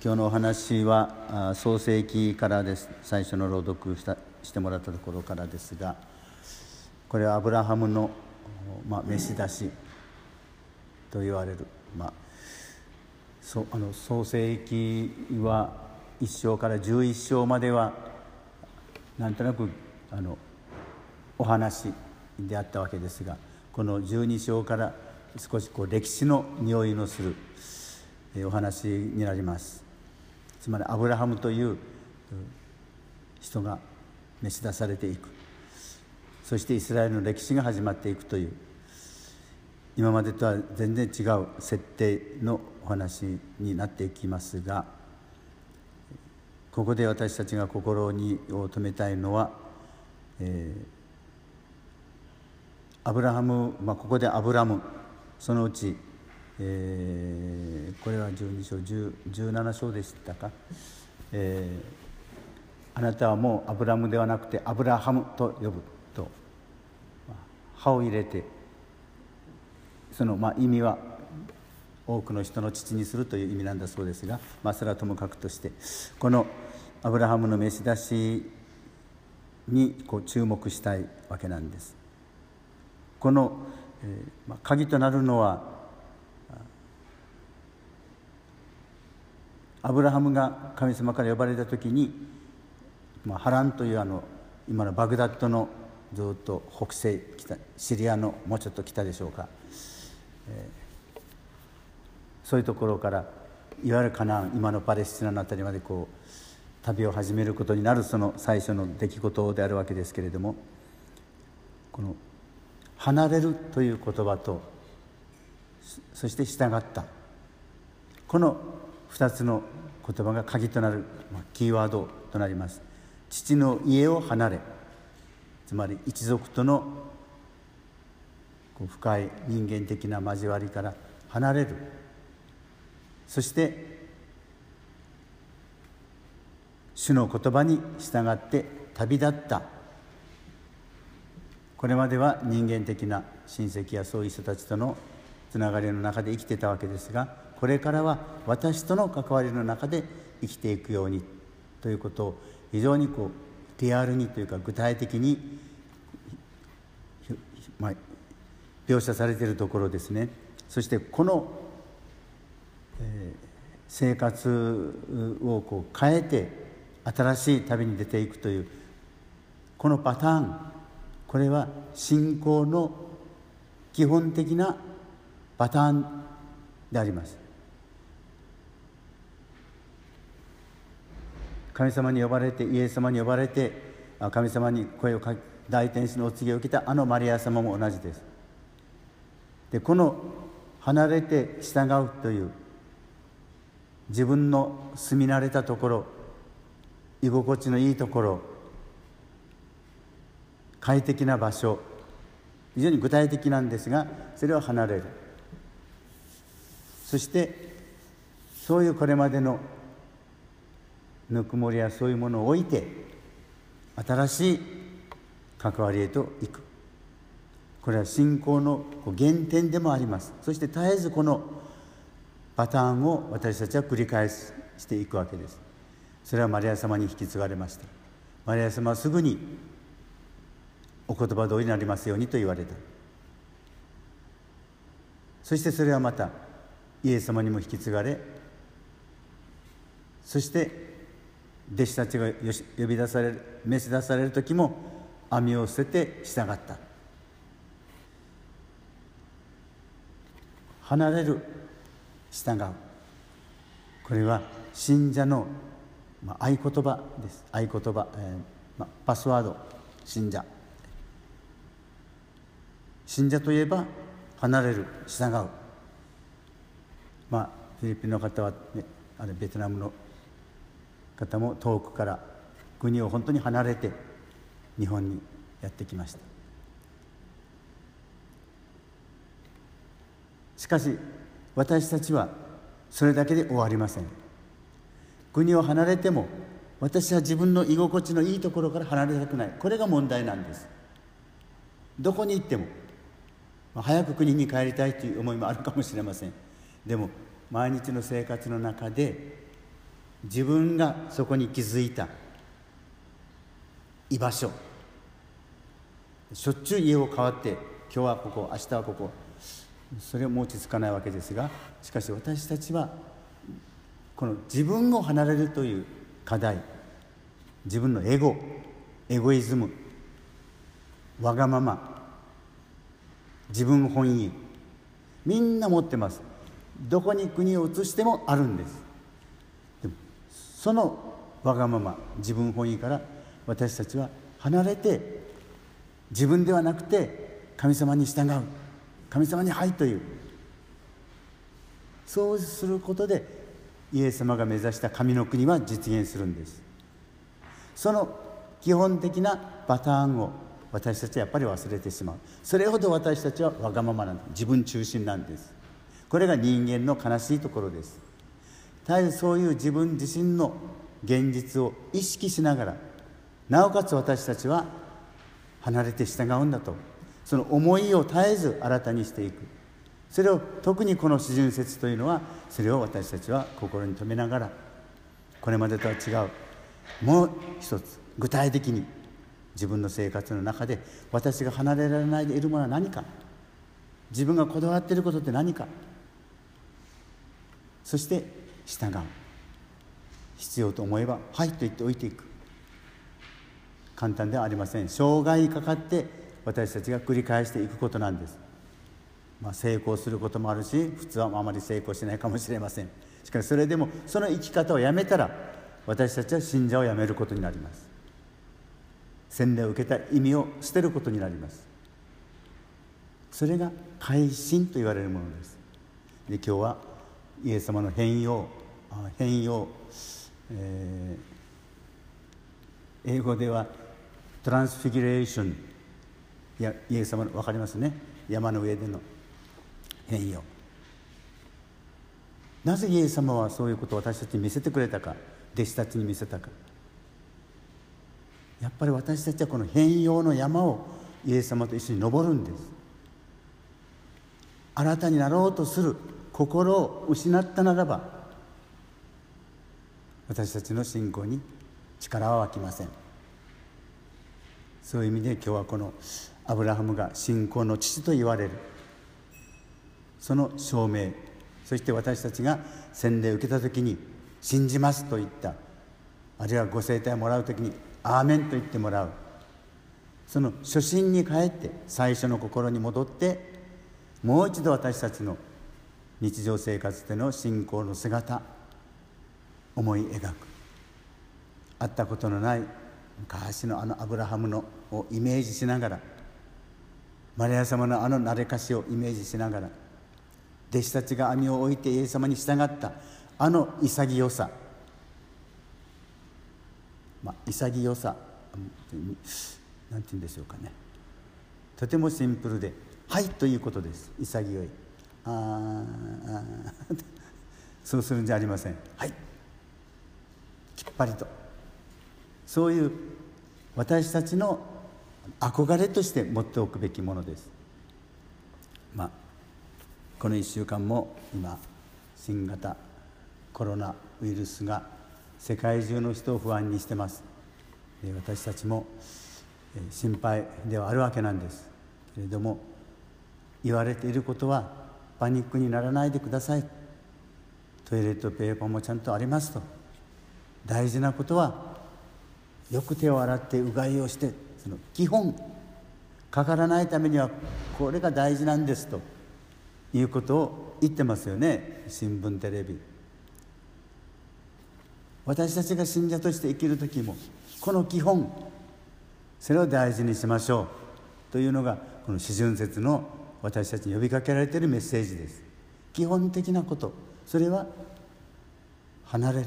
今日のお話は創世記からです。最初の朗読したしてもらったところからですがこれはアブラハムの、まあ、召し出しと言われる、まあ、そあの創世記は1章から11章まではなんとなくあのお話であったわけですがこの12章から少しこう歴史の匂いのするお話になります。つまりアブラハムという人が召し出されていく。そしてイスラエルの歴史が始まっていくという。今までとは全然違う設定のお話になっていきますがここで私たちが心に留めたいのは、えー、アブラハム、まあ、ここでアブラムそのうち、えー、これは12章17章でしたか、えー、あなたはもうアブラムではなくてアブラハムと呼ぶと歯を入れてそのまあ意味は多くの人の父にするという意味なんだそうですが、まあ、それはともかくとしてこのアブラハムの召し出しにこう注目したいわけなんです。このえーまあ、鍵となるのはアブラハムが神様から呼ばれた時に、まあ、ハランというあの今のバグダッドのずっと北西北シリアのもうちょっと北でしょうか、えー、そういうところからいわゆるカナン今のパレスチナの辺りまでこう旅を始めることになるその最初の出来事であるわけですけれどもこの離れるという言葉とそして従った。この2つの言葉が鍵となるキーワードとなります。父の家を離れつまり一族との深い人間的な交わりから離れる。そして主の言葉に従って旅立った。これまでは人間的な親戚やそういう人たちとのつながりの中で生きてたわけですがこれからは私との関わりの中で生きていくようにということを非常にこうリアルにというか具体的に、まあ、描写されているところですね。そしてこの、えー、生活をこう変えて新しい旅に出ていくというこのパターンこれは信仰の基本的なパターンであります。神様に呼ばれてイエス様に呼ばれて神様に声をかけ大天使のお告げを受けたあのマリア様も同じです。でこの離れて従うという自分の住み慣れたところ居心地のいいところ快適な場所非常に具体的なんですがそれを離れる。そしてそういうこれまでのぬくもりやそういうものを置いて新しい関わりへと行く。これは信仰の原点でもあります。そして絶えずこのパターンを私たちは繰り返していくわけです。それはマリア様に引き継がれました。マリア様はすぐにお言葉通りになりますようにと言われた。そしてそれはまたイエス様にも引き継がれそして弟子たちが呼び出される召し出される時も網を捨てて従った。離れる従う。これは信者の、まあ、合言葉です。合言葉、えーまあ、パスワード。信者。信者といえば離れる従う。まあフィリピンの方は、ね、あれベトナムの方も遠くから国を本当に離れて日本にやってきました。しかし私たちはそれだけで終わりません。国を離れても私は自分の居心地のいいところから離れたくない。これが問題なんです。どこに行っても早く国に帰りたいという思いもあるかもしれません。でも毎日の生活の中で自分がそこに気づいた居場所。しょっちゅう家を変わって今日はここ明日はここ。それはもう落ち着かないわけですがしかし私たちはこの自分を離れるという課題自分のエゴエゴイズムわがまま自分本位みんな持ってます。どこに国を移してもあるんです。そのわがまま自分本位から私たちは離れて自分ではなくて神様に従う神様に「はい」というそうすることでイエス様が目指した神の国は実現するんです。その基本的なパターンを私たちはやっぱり忘れてしまう。それほど私たちはわがままなん自分中心なんです。これが人間の悲しいところです。絶えずそういう自分自身の現実を意識しながらなおかつ私たちは離れて従うんだと。その思いを絶えず新たにしていく。それを特にこの四旬節というのはそれを私たちは心に留めながらこれまでとは違う。もう一つ具体的に自分の生活の中で私が離れられないでいるものは何か。自分がこだわっていることって何か。そして従う。必要と思えば「はい」と言っておいていく。簡単ではありません。生涯かかって私たちが繰り返していくことなんです、まあ、成功することもあるし普通はあまり成功しないかもしれません。しかしそれでもその生き方をやめたら私たちは信者をやめることになります。洗礼を受けた意味を捨てることになります。それが改心と言われるものです。で今日はイエス様の変容変容、えー、英語ではトランスフィギュレーション。やイエス様の分かりますね。山の上での変容。なぜイエス様はそういうことを私たちに見せてくれたか。弟子たちに見せたか。やっぱり私たちはこの変容の山をイエス様と一緒に登るんです。新たになろうとする心を失ったならば私たちの信仰に力は湧きません。そういう意味で今日はこのアブラハムが信仰の父と言われる。その証明そして私たちが洗礼を受けた時に「信じます」と言った。あるいはご聖体をもらう時に「アーメン」と言ってもらう。その初心に帰って最初の心に戻ってもう一度私たちの日常生活での信仰の姿思い描く。会ったことのない昔のあのアブラハムのをイメージしながらマリア様のあの慣れかしをイメージしながら弟子たちが網を置いてイエス様に従ったあの潔さ。まあ潔さ。なんて言うんでしょうかね。とてもシンプルで「はい」ということです。潔い。ああそうするんじゃありません。はい。きっぱりと。そういう私たちの憧れとして持っておくべきものです。まあ、この1週間も今新型コロナウイルスが世界中の人を不安にしてます。私たちも心配ではあるわけなんです。けれども言われていることはパニックにならないでください。トイレットペーパーもちゃんとありますと。大事なことはよく手を洗ってうがいをしてその基本かからないためにはこれが大事なんですということを言ってますよね新聞テレビ。私たちが信者として生きる時もこの基本それを大事にしましょうというのがこの四旬節の私たちに呼びかけられているメッセージです。基本的なことそれは離れる。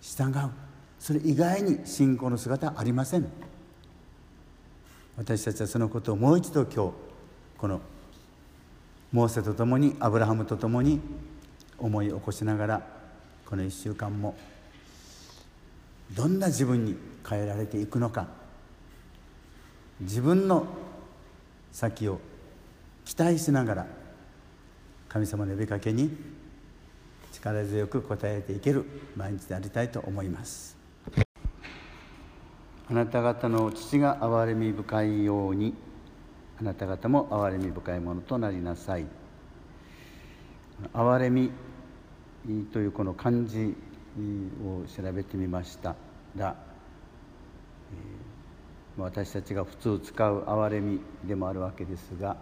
従う。それ以外に信仰の姿ありません。私たちはそのことをもう一度今日このモーセと共にアブラハムと共に思い起こしながらこの1週間もどんな自分に変えられていくのか。自分の先を期待しながら神様の呼びかけに力強く応えていける毎日でありたいと思います。あなた方の父が憐れみ深いようにあなた方も憐れみ深いものとなりなさい。憐れみというこの漢字を調べてみました。ら、私たちが普通使う憐れみでもあるわけですが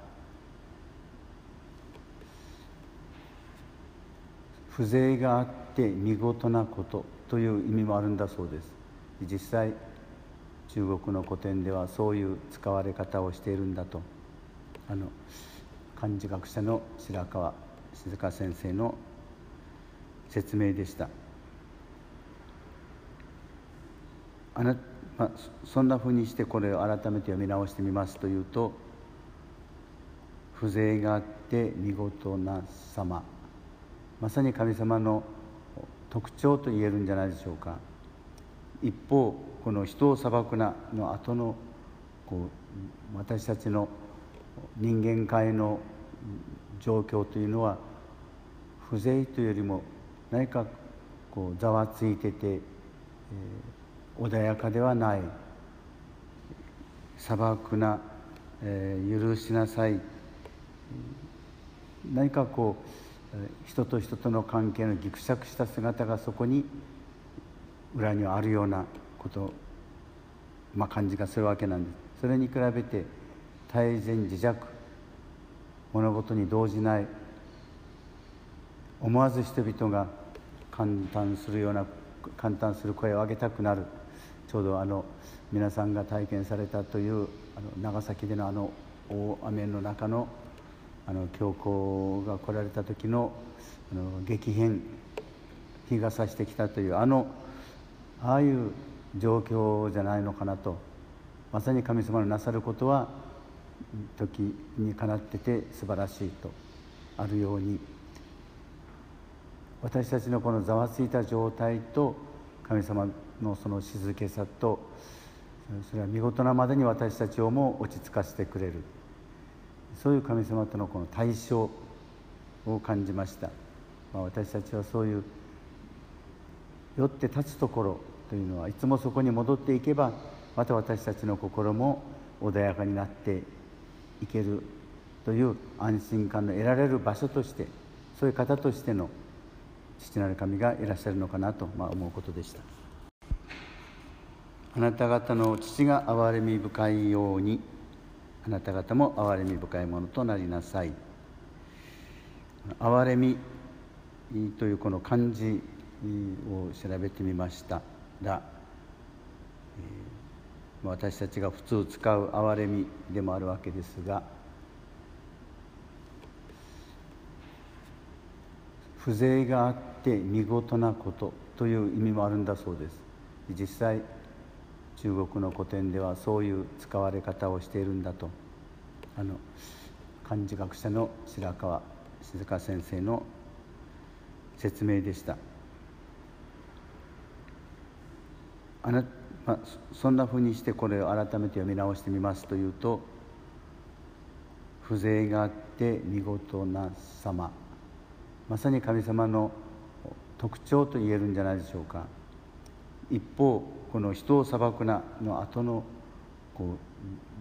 風情があって見事なことという意味もあるんだそうです。実際中国の古典ではそういう使われ方をしているんだと。あの漢字学者の白川静香先生の説明でした。あな、まあ、そんなふうにしてこれを改めて読み直してみますというと風情があって見事な様。まさに神様の特徴と言えるんじゃないでしょうか。一方この人を裁くなの後のこう私たちの人間界の状況というのは風情というよりも何かこうざわついてて、えー、穏やかではない。砂漠な、えー、許しなさい。何かこう人と人との関係のぎくしゃくした姿がそこに裏にはあるようなこと、まあ、感じがするわけなんです。それに比べて大然自弱物事に動じない思わず人々が感嘆するような感嘆する声を上げたくなるちょうどあの皆さんが体験されたというあの長崎でのあの大雨の中のあの教皇が来られた時のあの激変日が差してきたというあのああいう状況じゃないのかなとまさに神様のなさることは時にかなってて素晴らしいとあるように私たちのこのざわついた状態と神様のその静けさとそれは見事なまでに私たちをも落ち着かせてくれる。そういう神様とのこの対象を感じました、まあ、私たちはそういう酔って立つところというのはいつもそこに戻っていけばまた私たちの心も穏やかになっていけるという安心感の得られる場所としてそういう方としての父なる神がいらっしゃるのかなと、まあ、思うことでした。あなた方の父が憐れみ深いようにあなた方も憐れみ深いものとなりなさい。憐れみというこの漢字を調べてみました。ら、私たちが普通使う憐れみでもあるわけですが風情があって見事なことという意味もあるんだそうです。実際中国の古典ではそういう使われ方をしているんだと。あの漢字学者の白川静香先生の説明でした。あな、まあ、そんなふうにしてこれを改めて読み直してみますというと風情があって見事な様。まさに神様の特徴と言えるんじゃないでしょうか。一方この人を裁くなの後のこ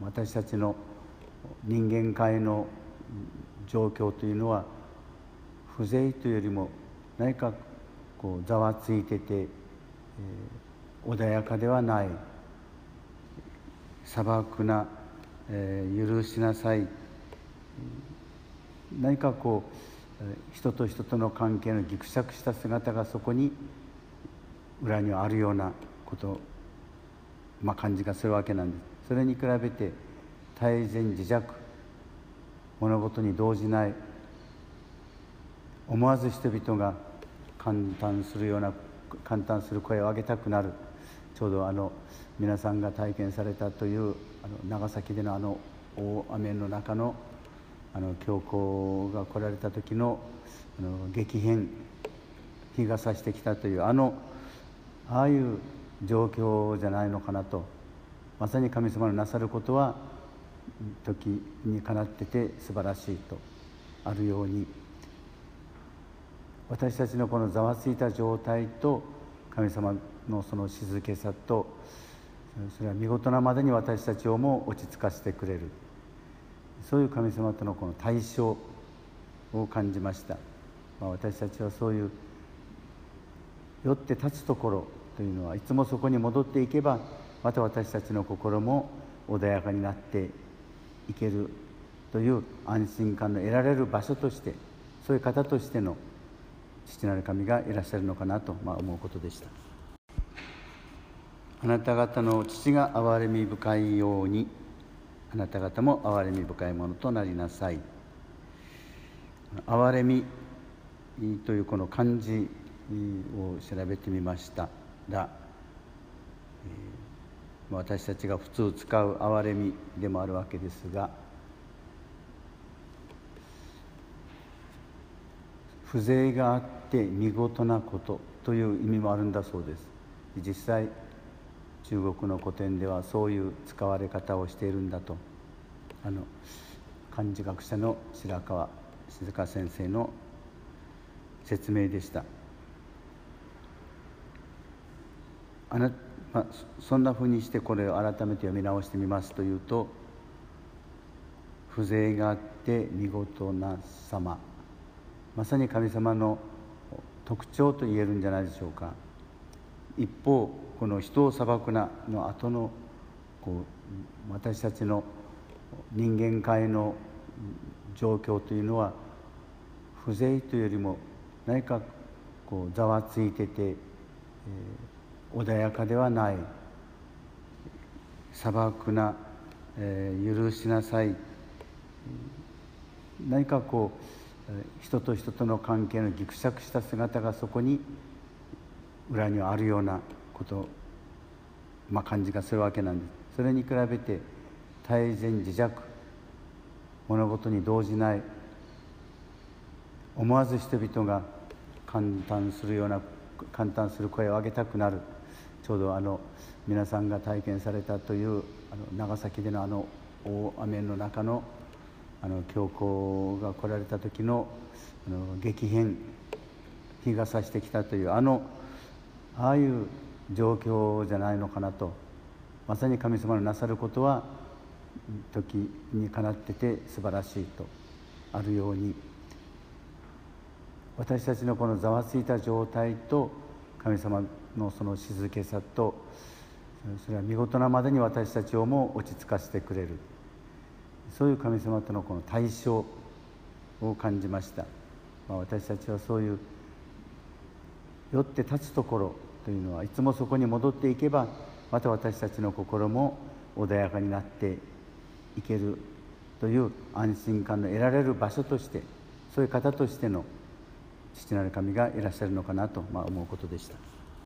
う私たちの人間界の状況というのは風情というよりも何かこうざわついてて、えー、穏やかではない砂漠な、えー、許しなさい何かこう人と人との関係のぎくしゃくした姿がそこに裏にはあるようなこと、まあ、感じがするわけなんです。それに比べて大然自弱物事に動じない思わず人々が感嘆するような感嘆する声を上げたくなる。ちょうどあの皆さんが体験されたというあの長崎でのあの大雨の中のあの教皇が来られた時のあの激変日が差してきたというあのああいう状況じゃないのかなと。まさに神様のなさることは時にかなってて素晴らしいとあるように。私たちのこのざわついた状態と神様のその静けさとそれは見事なまでに私たちをも落ち着かせてくれる。そういう神様とのこの対象を感じました、まあ、私たちはそういう酔って立つところというのはいつもそこに戻っていけばまた私たちの心も穏やかになっていけるという安心感の得られる場所としてそういう方としての父なる神がいらっしゃるのかなと、まあ、思うことでした。あなた方の父が憐れみ深いようにあなた方も憐れみ深いものとなりなさい。憐れみというこの漢字を調べてみました。ら、えー、私たちが普通使う憐れみでもあるわけですが風情があって見事なことという意味もあるんだそうです。実際中国の古典ではそういう使われ方をしているんだとあの漢字学者の白川静香先生の説明でした。あな、まあ、そんなふうにしてこれを改めて読み直してみますというと風情があって見事な様。まさに神様の特徴と言えるんじゃないでしょうか。一方この人を裁くなの後のこう私たちの人間界の状況というのは風情というよりも何かこうざわついてて、えー、穏やかではない。裁くな、えー、許しなさい。何かこう人と人との関係のぎくしゃくした姿がそこに裏にはあるようなこと、まあ、感じがするわけなんです。それに比べて大然自弱物事に動じない思わず人々が感嘆するような感嘆する声を上げたくなる。ちょうどあの皆さんが体験されたというあの長崎でのあの大雨の中のあの教皇が来られた時のあの激変日が差してきたというあのああいう状況じゃないのかなとまさに神様のなさることは時にかなってて素晴らしいと。あるように私たちのこのざわついた状態と神様のその静けさとそれは見事なまでに私たちをも落ち着かせてくれるそういう神様とのこの対象を感じました、まあ、私たちはそういう酔って立つところというのはいつもそこに戻っていけばまた私たちの心も穏やかになっていけるという安心感の得られる場所としてそういう方としての父なる神がいらっしゃるのかなと、まあ、思うことでした。